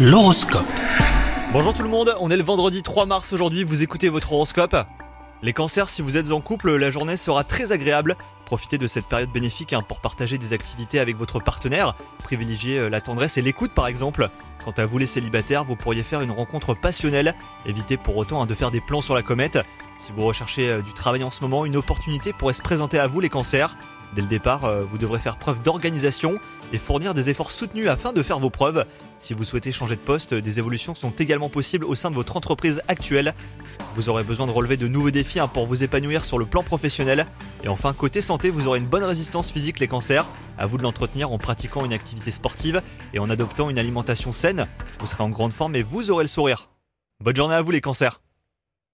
L'horoscope. Bonjour tout le monde, on est le vendredi 3 mars aujourd'hui, vous écoutez votre horoscope. Les cancers, si vous êtes en couple, la journée sera très agréable. Profitez de cette période bénéfique hein, pour partager des activités avec votre partenaire. Privilégiez euh, la tendresse et l'écoute par exemple. Quant à vous les célibataires, vous pourriez faire une rencontre passionnelle. Évitez pour autant hein, de faire des plans sur la comète. Si vous recherchez euh, du travail en ce moment, une opportunité pourrait se présenter à vous les cancers. Dès le départ, euh, vous devrez faire preuve d'organisation et fournir des efforts soutenus afin de faire vos preuves. Si vous souhaitez changer de poste, des évolutions sont également possibles au sein de votre entreprise actuelle. Vous aurez besoin de relever de nouveaux défis hein, pour vous épanouir sur le plan professionnel. Et enfin, côté santé, vous aurez une bonne résistance physique les cancers. À vous de l'entretenir en pratiquant une activité sportive et en adoptant une alimentation saine. Vous serez en grande forme et vous aurez le sourire. Bonne journée à vous les cancers